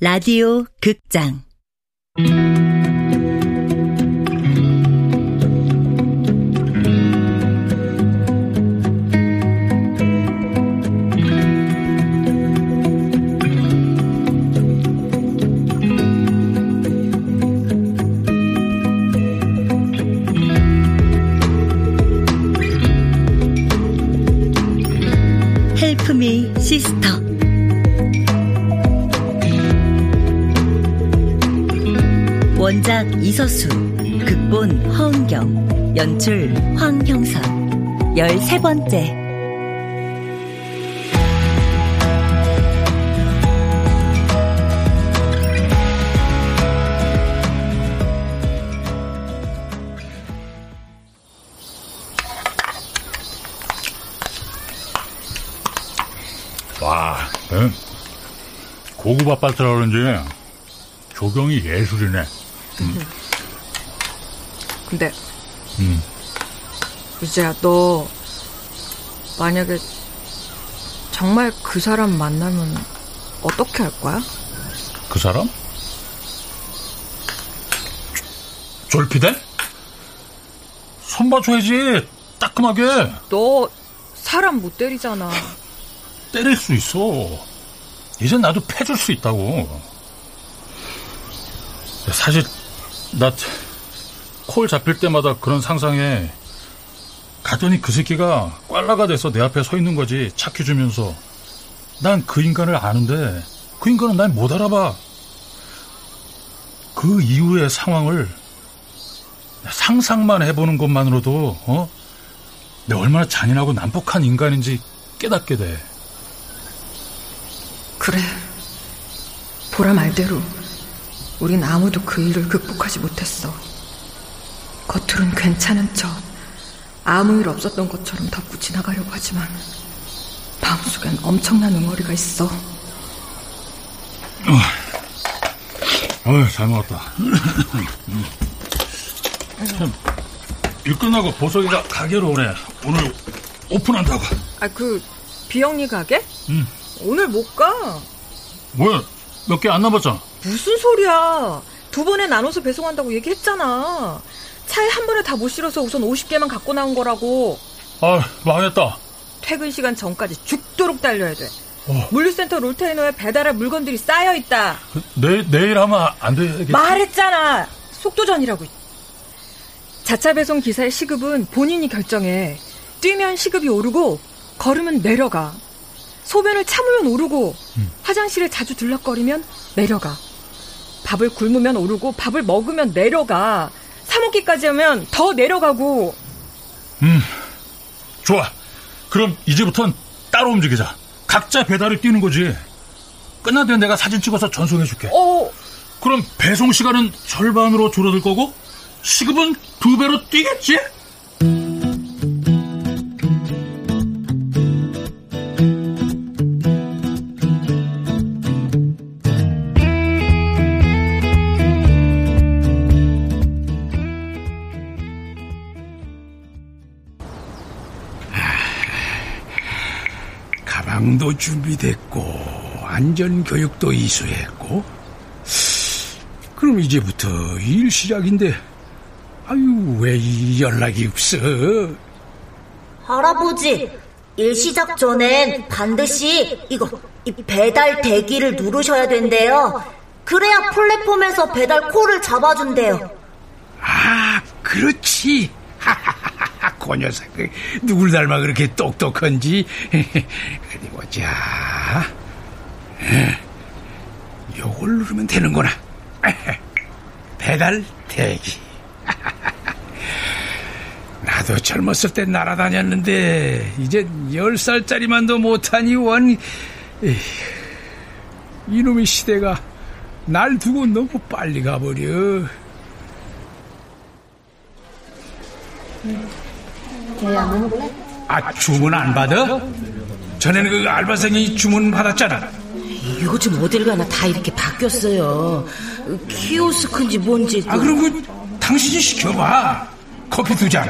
라디오 극장. 헬프미 시스터 원작 이서수 극본 허은경 연출 황형선 열세 번째? 고급 아파트라 그런지 조경이 예술이네. 근데 음. 이제야 너 만약에 정말 그 사람 만나면 어떻게 할 거야? 그 사람? 졸피대? 손 봐줘야지 따끔하게 너 사람 못 때리잖아. 때릴 수 있어. 이젠 나도 패줄 수 있다고. 사실 나 콜 잡힐 때마다 그런 상상에 가더니 그 새끼가 꽐라가 돼서 내 앞에 서 있는 거지 착해 주면서 난 그 인간을 아는데 그 인간은 날 못 알아봐. 그 이후의 상황을 상상만 해보는 것만으로도 어? 내가 얼마나 잔인하고 난폭한 인간인지 깨닫게 돼. 그래. 보라 말대로 우린 아무도 그 일을 극복하지 못했어. 겉으론 괜찮은 척 아무 일 없었던 것처럼 덮고 지나가려고 하지만 마음속엔 엄청난 응어리가 있어. 어휴, 잘 먹었다. 참, 일 끝나고 보석이가 가게로 오래. 오늘 오픈한다고. 아, 그 비영리 가게? 응. 오늘 못 가. 뭐야, 몇 개 안 남았잖아. 무슨 소리야. 두 번에 나눠서 배송한다고 얘기했잖아. 차에 한 번에 다 못 실어서 우선 50개만 갖고 나온 거라고. 아, 망했다. 퇴근 시간 전까지 죽도록 달려야 돼. 어. 물류센터 롤테이너에 배달할 물건들이 쌓여 있다. 내일, 내일 하면 안 되겠지? 말했잖아. 속도전이라고. 자차 배송 기사의 시급은 본인이 결정해. 뛰면 시급이 오르고 걸으면 내려가. 소변을 참으면 오르고 음. 화장실에 자주 들락거리면 내려가. 밥을 굶으면 오르고 밥을 먹으면 내려가. 사 먹기까지 하면 더 내려가고. 음, 좋아. 그럼 이제부턴 따로 움직이자. 각자 배달을 뛰는 거지. 끝나면 내가 사진 찍어서 전송해줄게. 어, 그럼 배송 시간은 절반으로 줄어들 거고, 시급은 두 배로 뛰겠지? 가방도 준비됐고 안전 교육도 이수했고 그럼 이제부터 일 시작인데 아유 왜 이 연락이 없어 할아버지, 일 시작 전엔 반드시 이거 이 배달 대기를 누르셔야 된대요. 그래야 플랫폼에서 배달 콜을 잡아준대요. 아 그렇지 그 녀석. 누굴 닮아 그렇게 똑똑한지? 어디 보자 요걸 누르면 되는구나. 배달 대기. 나도 젊었을 때 날아다녔는데 이젠 열 살짜리만도 못하니 원 에휴, 이놈의 시대가 날 두고 너무 빨리 가버려 아 주문 안 받아? 전에는 그 알바생이 주문 받았잖아 요즘 어딜 가나 다 이렇게 바뀌었어요. 키오스크인지 뭔지. 아 그럼 그 당신이 시켜봐 커피 두 잔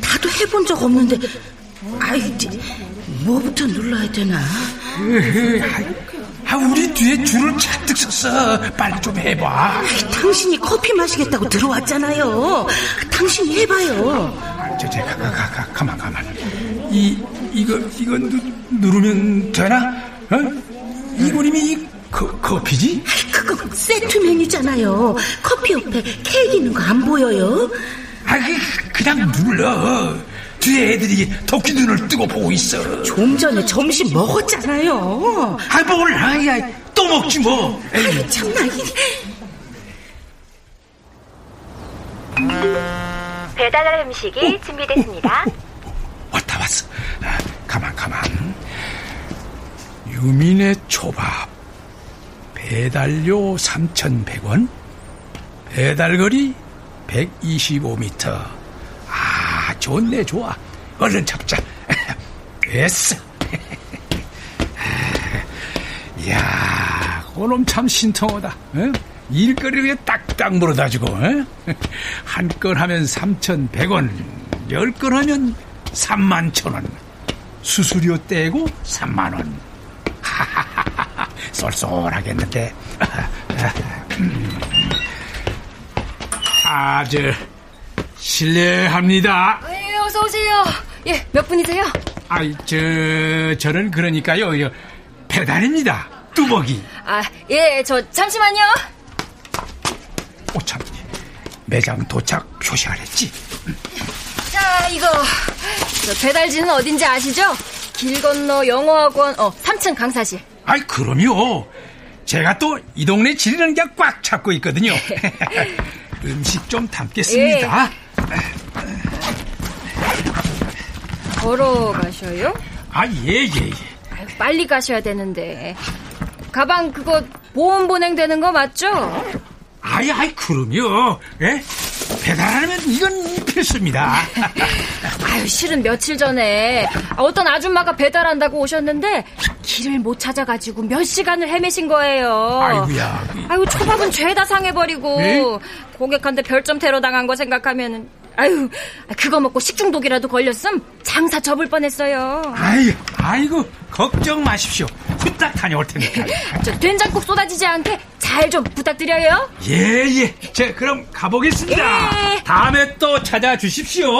나도 해본 적 없는데. 아이, 뭐부터 눌러야 되나? 아, 우리 뒤에 줄을 잔뜩 섰어. 빨리 좀 해봐. 당신이 커피 마시겠다고 들어왔잖아요. 당신이 해봐요. 저, 저, 가, 가, 가, 가, 가만, 가만. 이, 이거, 이거 누, 누르면 되나? 어? 이거님이 이 커, 커피지? 그거 세트 메뉴잖아요. 커피 옆에 케이크 있는 거 안 보여요? 아, 그, 그냥 눌러. 뒤에 애들이 도끼 눈을 뜨고 보고 있어. 좀 전에 점심 먹었잖아요. 아, 뭘, 아야, 또 먹지 뭐. 에이. 참나. 배달 음식이 준비됐습니다. 왔다 왔어. 아, 가만 가만. 유민의 초밥. 배달료 3,100원. 배달거리 125m. 아, 좋네, 좋아. 얼른 잡자. 됐어. 이야, 그놈 참 신통하다. 어? 일거리를 딱딱 물어다주고 어? 한건 하면 3,100원, 열 건 하면 3만 천원, 수수료 떼고 3만 원. 쏠쏠하겠는데. 아, 저 실례합니다. 네, 어서 오세요. 예, 몇 분이세요? 아이, 저 저는 그러니까요, 요, 배달입니다. 뚜벅이. 아, 예, 저 잠시만요. 오 참 매장 도착 표시하랬지. 자, 이거 저 배달지는 어딘지 아시죠? 길 건너 영어학원 어 3층 강사실. 아이 그럼요. 제가 또 이 동네 지리는 게꽉 잡고 있거든요. 음식 좀 담겠습니다. 걸어 가셔요? 아, 예, 예, 예. 아유, 빨리 가셔야 되는데. 가방 그거 보험 보냉되는 거 맞죠? 아이, 아이, 그럼요. 예? 배달하면 이건 필수입니다. 아유, 실은 며칠 전에 어떤 아줌마가 배달한다고 오셨는데 길을 못 찾아가지고 몇 시간을 헤매신 거예요. 아이고야. 아유, 초밥은 죄다 상해버리고 네? 고객한테 별점 테러 당한 거 생각하면은 아유, 그거 먹고 식중독이라도 걸렸음 장사 접을 뻔했어요. 아이, 아이고, 걱정 마십시오. 후딱 다녀올 테니까. 저 된장국 쏟아지지 않게 잘 좀 부탁드려요. 예, 예. 자, 그럼 가보겠습니다. 예. 다음에 또 찾아주십시오.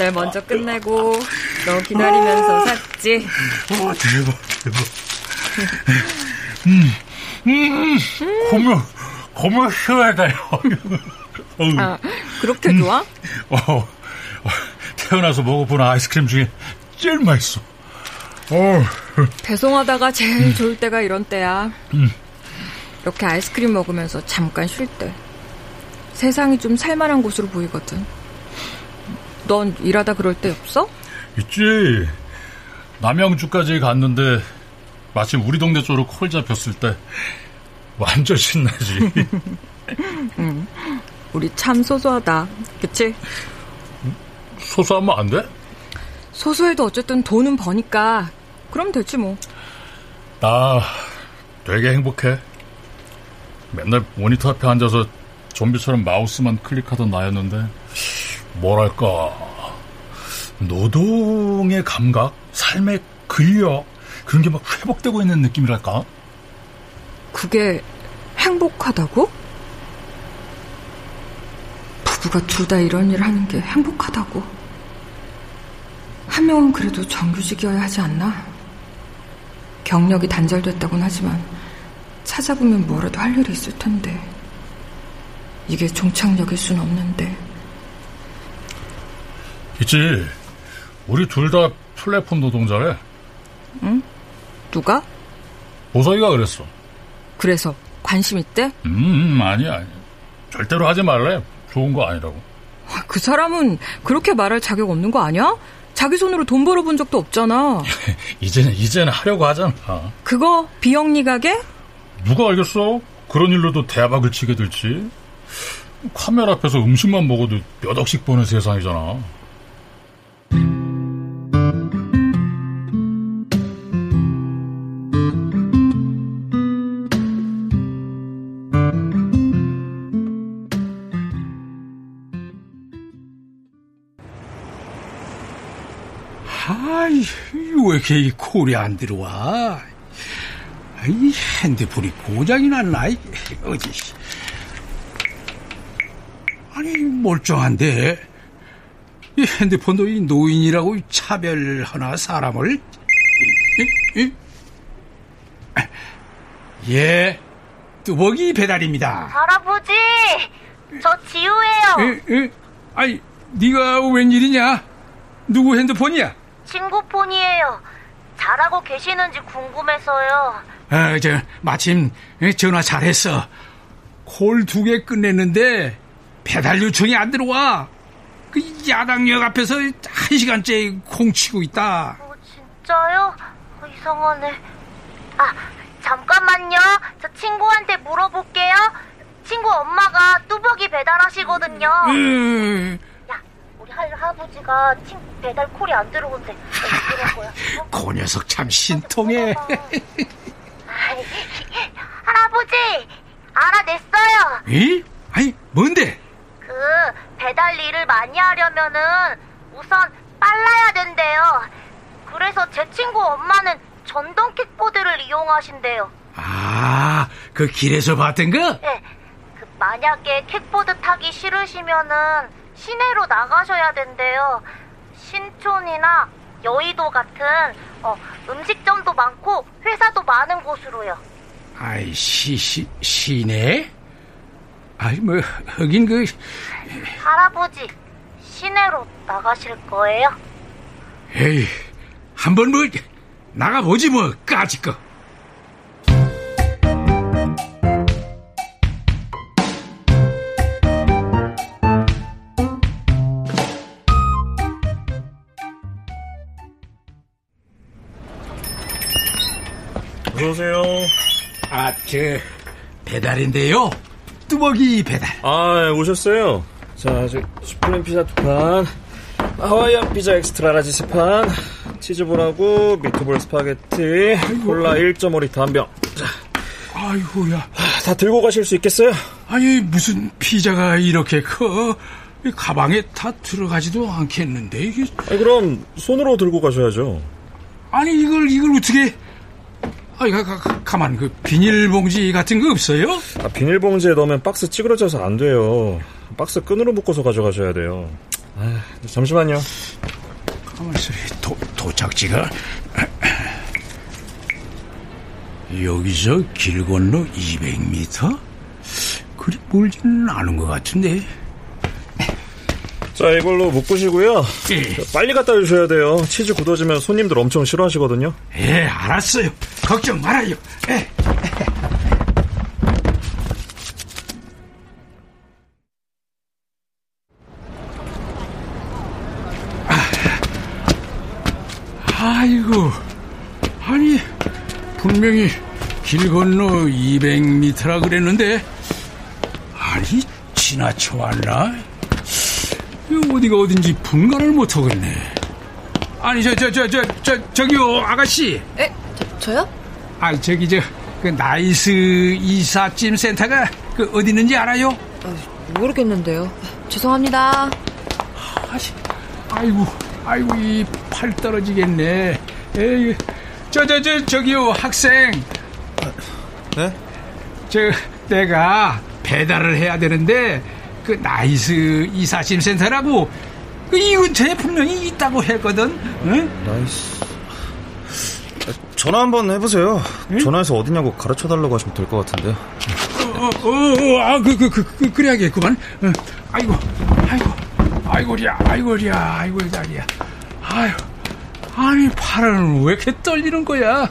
배달 먼저 끝내고 너 기다리면서 샀지. 오, 대박, 대박. 음, 음, 고명, 고명 시원하다요. 아, 그렇게 좋아? 어, 어, 태어나서 먹어본 아이스크림 중에 제일 맛있어. 어, 배송하다가 제일 좋을 때가 이런 때야. 이렇게 아이스크림 먹으면서 잠깐 쉴 때. 세상이 좀 살만한 곳으로 보이거든. 넌 일하다 그럴 때 없어? 있지. 남양주까지 갔는데 마침 우리 동네 쪽으로 콜 잡혔을 때 완전 신나지. 우리 참 소소하다. 그치? 소소하면 안 돼? 소소해도 어쨌든 돈은 버니까 그럼 되지 뭐. 나 되게 행복해. 맨날 모니터 앞에 앉아서 좀비처럼 마우스만 클릭하던 나였는데 뭐랄까 노동의 감각, 삶의 근력 그런 게 막 회복되고 있는 느낌이랄까? 그게 행복하다고? 부부가 둘 다 이런 일 하는 게 행복하다고? 한 명은 그래도 정규직이어야 하지 않나? 경력이 단절됐다곤 하지만 찾아보면 뭐라도 할 일이 있을 텐데 이게 종착역일 순 없는데 있지. 우리 둘 다 플랫폼 노동자래. 누가? 보석이가 그랬어. 그래서 관심 있대? 음, 아니야, 아니야. 절대로 하지 말래. 좋은 거 아니라고. 그 사람은 그렇게 말할 자격 없는 거 아니야? 자기 손으로 돈 벌어본 적도 없잖아. 이제는 이제는 하려고 하잖아. 그거 비영리 가 게? 누가 알겠어? 그런 일로도 대박을 치게 될지. 카메라 앞에서 음식만 먹어도 몇 억씩 버는 세상이잖아. 아이, 왜 이렇게 이 콜이 안 들어와? 이 핸드폰이 고장이 났나? 이, 어디? 아니, 멀쩡한데. 이 핸드폰도 이 노인이라고 차별하나, 사람을? 예, 뚜벅이 배달입니다. 할아버지, 저 지우예요. 에, 에? 아니, 네가 웬일이냐? 누구 핸드폰이야? 친구 폰이에요. 잘하고 계시는지 궁금해서요. 아, 저, 마침 전화 잘했어. 콜 두 개 끝냈는데 배달 요청이 안 들어와. 그 야당역 앞에서 한 시간째 콩 치고 있다. 어, 진짜요? 어, 이상하네. 아, 잠깐만요. 저 친구한테 물어볼게요. 친구 엄마가 뚜벅이 배달하시거든요. 음, 야, 우리 할 할아버지가 친 배달 콜이 안 들어온대. 왜 그런 거야? 어? 그 녀석 참 신통해. 아이, 할아버지, 알아냈어요. 이? 아니, 뭔데? 그 배달 일을 많이 하려면은 우선 빨라야 된대요. 그래서 제 친구 엄마는 전동 킥보드를 이용하신대요. 아, 그 길에서 봤던 거? 네. 그 만약에 킥보드 타기 싫으시면은 시내로 나가셔야 된대요. 신촌이나 여의도 같은 어, 음식점도 많고 회사도 많은 곳으로요. 아이, 시, 시, 시내? 아이, 뭐, 하긴 그, 할아버지 시내로 나가실 거예요? 에이, 한번 뭐, 나가보지 뭐, 까짓 거. 어서오세요. 아, 저, 배달인데요. 뚜벅이 배달. 아, 오셨어요. 자, 저, 슈프림 피자 두 판, 하와이안 피자 extra large 세 판, 치즈볼하고 미트볼 스파게티, 콜라 1.5리터 한 병. 자, 아이고야. 다 들고 가실 수 있겠어요? 아니, 무슨 피자가 이렇게 커? 이 가방에 다 들어가지도 않겠는데, 이게. 아, 그럼 손으로 들고 가셔야죠. 아니, 이걸, 이걸 어떻게. 아니, 가, 가, 가만, 그 비닐봉지 같은 거 없어요? 아, 비닐봉지에 넣으면 박스 찌그러져서 안 돼요. 박스 끈으로 묶어서 가져가셔야 돼요. 아, 잠시만요. 가만 있어, 도, 도착지가. 여기서 길 건너 200m? 그리 멀지는 않은 것 같은데. 자, 이걸로 묶으시고요. 예. 빨리 갖다 주셔야 돼요. 치즈 굳어지면 손님들 엄청 싫어하시거든요. 예, 알았어요. 걱정 말아요. 예. 아, 아이고, 아니, 분명히 길 건너 200m라 그랬는데, 아니, 지나쳐 왔나? 이 어디가 어딘지 분간을 못 하겠네. 아니, 저, 저, 저, 저, 저, 저기요, 아가씨. 에? 저, 요 아, 저기, 저, 그, 나이스 이삿짐 센터가 그, 어디 있는지 알아요? 모르겠는데요. 죄송합니다. 아이고, 아이고, 이 팔 떨어지겠네. 에이, 저, 저, 저, 저기요, 학생. 네? 저, 내가 배달을 해야 되는데, 그, 나이스 이삿짐 센터라고, 그, 이 근처에 분명히 있다고 했거든, 응? 나이스. 전화 한번 해보세요. 전화해서 어디냐고 가르쳐 달라고 하시면 될 것 같은데. 어, 어, 어, 아, 그, 그, 그, 그 그래야겠구만. 어, 아이고, 아이고, 아이고리야, 아이고리야, 아이고, 다리야. 아유, 아니, 팔은 왜 이렇게 떨리는 거야?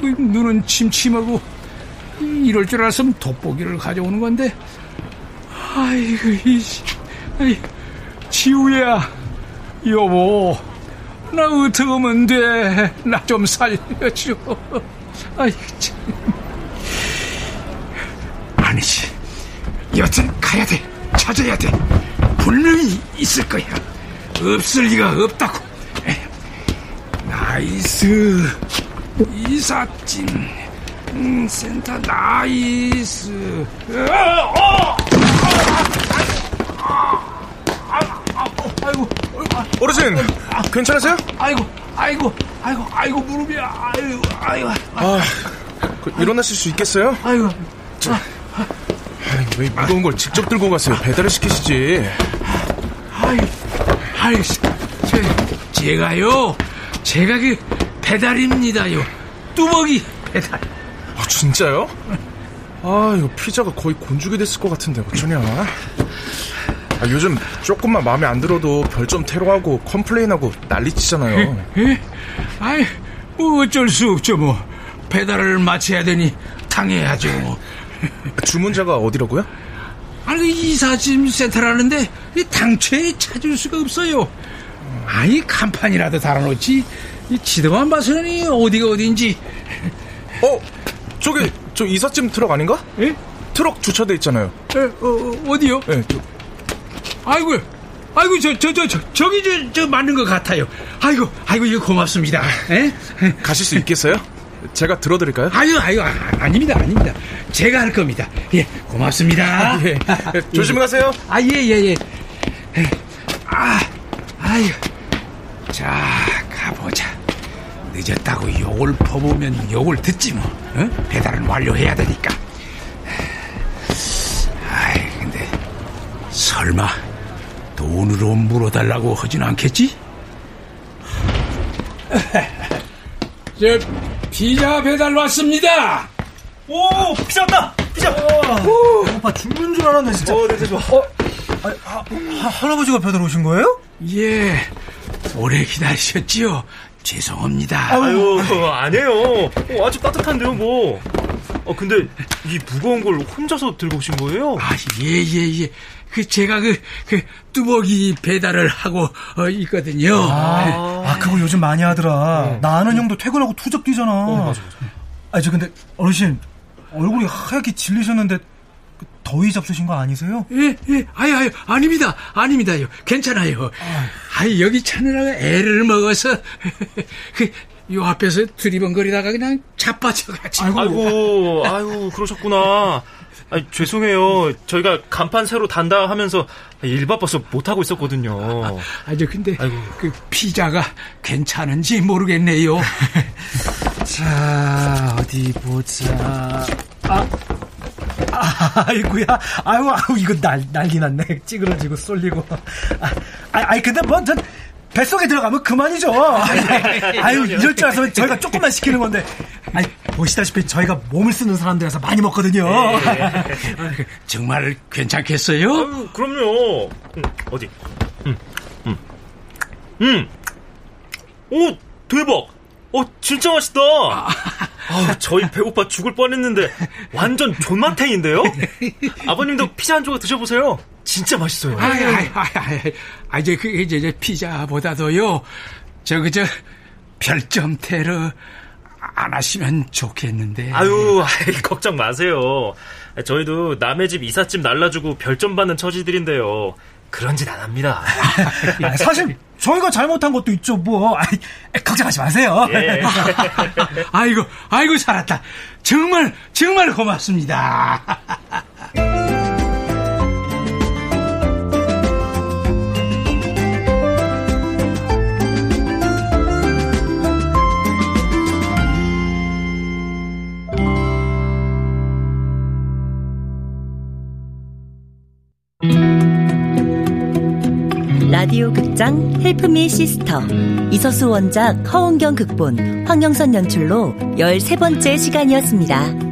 눈은 침침하고, 이럴 줄 알았으면 돋보기를 가져오는 건데, 아이고, 이씨, 아이, 지우야, 여보, 나 어떻게 하면 돼? 나 좀 살려줘. 아이 참. 아니지. 여튼 가야 돼. 찾아야 돼. 분명히 있을 거야. 없을 리가 없다고. 나이스. 이삿짐. 음, 센터 나이스. 어르신, 괜찮으세요? 아이고, 아이고, 아이고, 아이고, 무릎이야. 아이고, 아이고. 아, 그 일어나실 수 있겠어요? 아이고. 자, 아이, 왜 무거운 걸 직접 들고 가세요? 배달을 시키시지. 아이, 아이, 제, 제가요, 제가 그 배달입니다요. 뚜벅이 배달. 아, 진짜요? 아, 이거 피자가 거의 곤죽이 됐을 것 같은데 어쩌냐. 아, 요즘 조금만 마음에 안 들어도 별점 테러하고 complain하고 난리치잖아요. 에? 아이, 뭐 어쩔 수 없죠, 뭐. 배달을 마쳐야 되니 당해야죠. 주문자가 어디라고요? 아니, 이사짐 센터라는데 당최에 찾을 수가 없어요. 아니, 간판이라도 달아놓지. 이 지도만 봐서는 어디가 어딘지. 어? 저기, 저 이삿짐 트럭 아닌가? 예? 트럭 주차돼 있잖아요. 에, 어, 어디요? 예, 저, 아이고, 아이고, 저, 저, 저, 저 저기, 저, 저, 맞는 것 같아요. 아이고, 아이고, 이거 고맙습니다. 에? 가실 수 있겠어요? 제가 들어드릴까요? 아유, 아유, 아, 아닙니다, 아닙니다. 제가 할 겁니다. 예, 고맙습니다. 아, 예. 조심히 가세요. 아, 예, 예, 예. 아, 아유. 자, 가보자. 늦었다고 욕을 퍼보면 욕을 듣지 뭐. 어? 배달은 완료해야 되니까. 아이, 근데 설마 돈으로 물어달라고 하진 않겠지? 저 피자 배달 왔습니다. 오, 피자 왔다! 피자! 오, 오빠 죽는 줄 알았네, 진짜. 어, 네, 네, 좋아. 어, 아, 하, 하, 할아버지가 배달 오신 거예요? 예, 오래 기다리셨지요? 죄송합니다. 아유, 아니에요. 어, 아주 따뜻한데요, 뭐. 어, 근데 이 무거운 걸 혼자서 들고 오신 거예요? 아, 예, 예, 예. 그, 제가 그, 그, 뚜벅이 배달을 하고 어, 있거든요. 아, 아, 그거 요즘 많이 하더라. 네. 나 아는 형도 퇴근하고 투잡 뛰잖아. 어, 맞아, 맞아. 아, 저 근데, 어르신, 얼굴이 하얗게 질리셨는데, 그 더위 잡수신 거 아니세요? 예, 예, 아유, 아유, 아닙니다. 아닙니다요. 괜찮아요. 아유, 여기 차느라고 애를 먹어서, 그, 요 앞에서 드리번거리다가 그냥 자빠져가지고. 아이고, 아이고, 그러셨구나. 아, 죄송해요. 저희가 간판 새로 단다 하면서 일 바빠서 못하고 있었거든요. 아, 아주 근데 아이고. 그 피자가 괜찮은지 모르겠네요. 자, 어디 보자. 아, 아, 아이고야. 아유, 아유, 이거 날, 난리 났네. 찌그러지고 쏠리고. 아, 아이, 근데 뭐, 전, 뱃속에 들어가면 그만이죠. 아유, 이럴 줄 알았으면 저희가 조금만 시키는 건데. 아니, 보시다시피 저희가 몸을 쓰는 사람들에서 많이 먹거든요. 예. 정말 괜찮겠어요? 아유, 그럼요. 음, 어디? 음, 음. 음. 오, 대박. 어, 진짜 맛있다. 아, 저희 배고파 죽을 뻔했는데 완전 존맛탱인데요? 아버님도 피자 한 조각 드셔보세요. 진짜 맛있어요. 아, 아, 아, 아, 이제 그 이제, 이제 피자보다도요. 저 그저 별점 테러 안 하시면 좋겠는데. 아유, 아이, 걱정 마세요. 저희도 남의 집 이삿짐 날라주고 별점 받는 처지들인데요. 그런 짓 안 합니다. 아, 사실 저희가 잘못한 것도 있죠, 뭐. 아이, 걱정하지 마세요. 예. 아이고, 아이고, 살았다. 정말, 정말 고맙습니다. 극장 헬프미 시스터 이서수 원작 허원경 극본 황영선 연출로 13번째 시간이었습니다.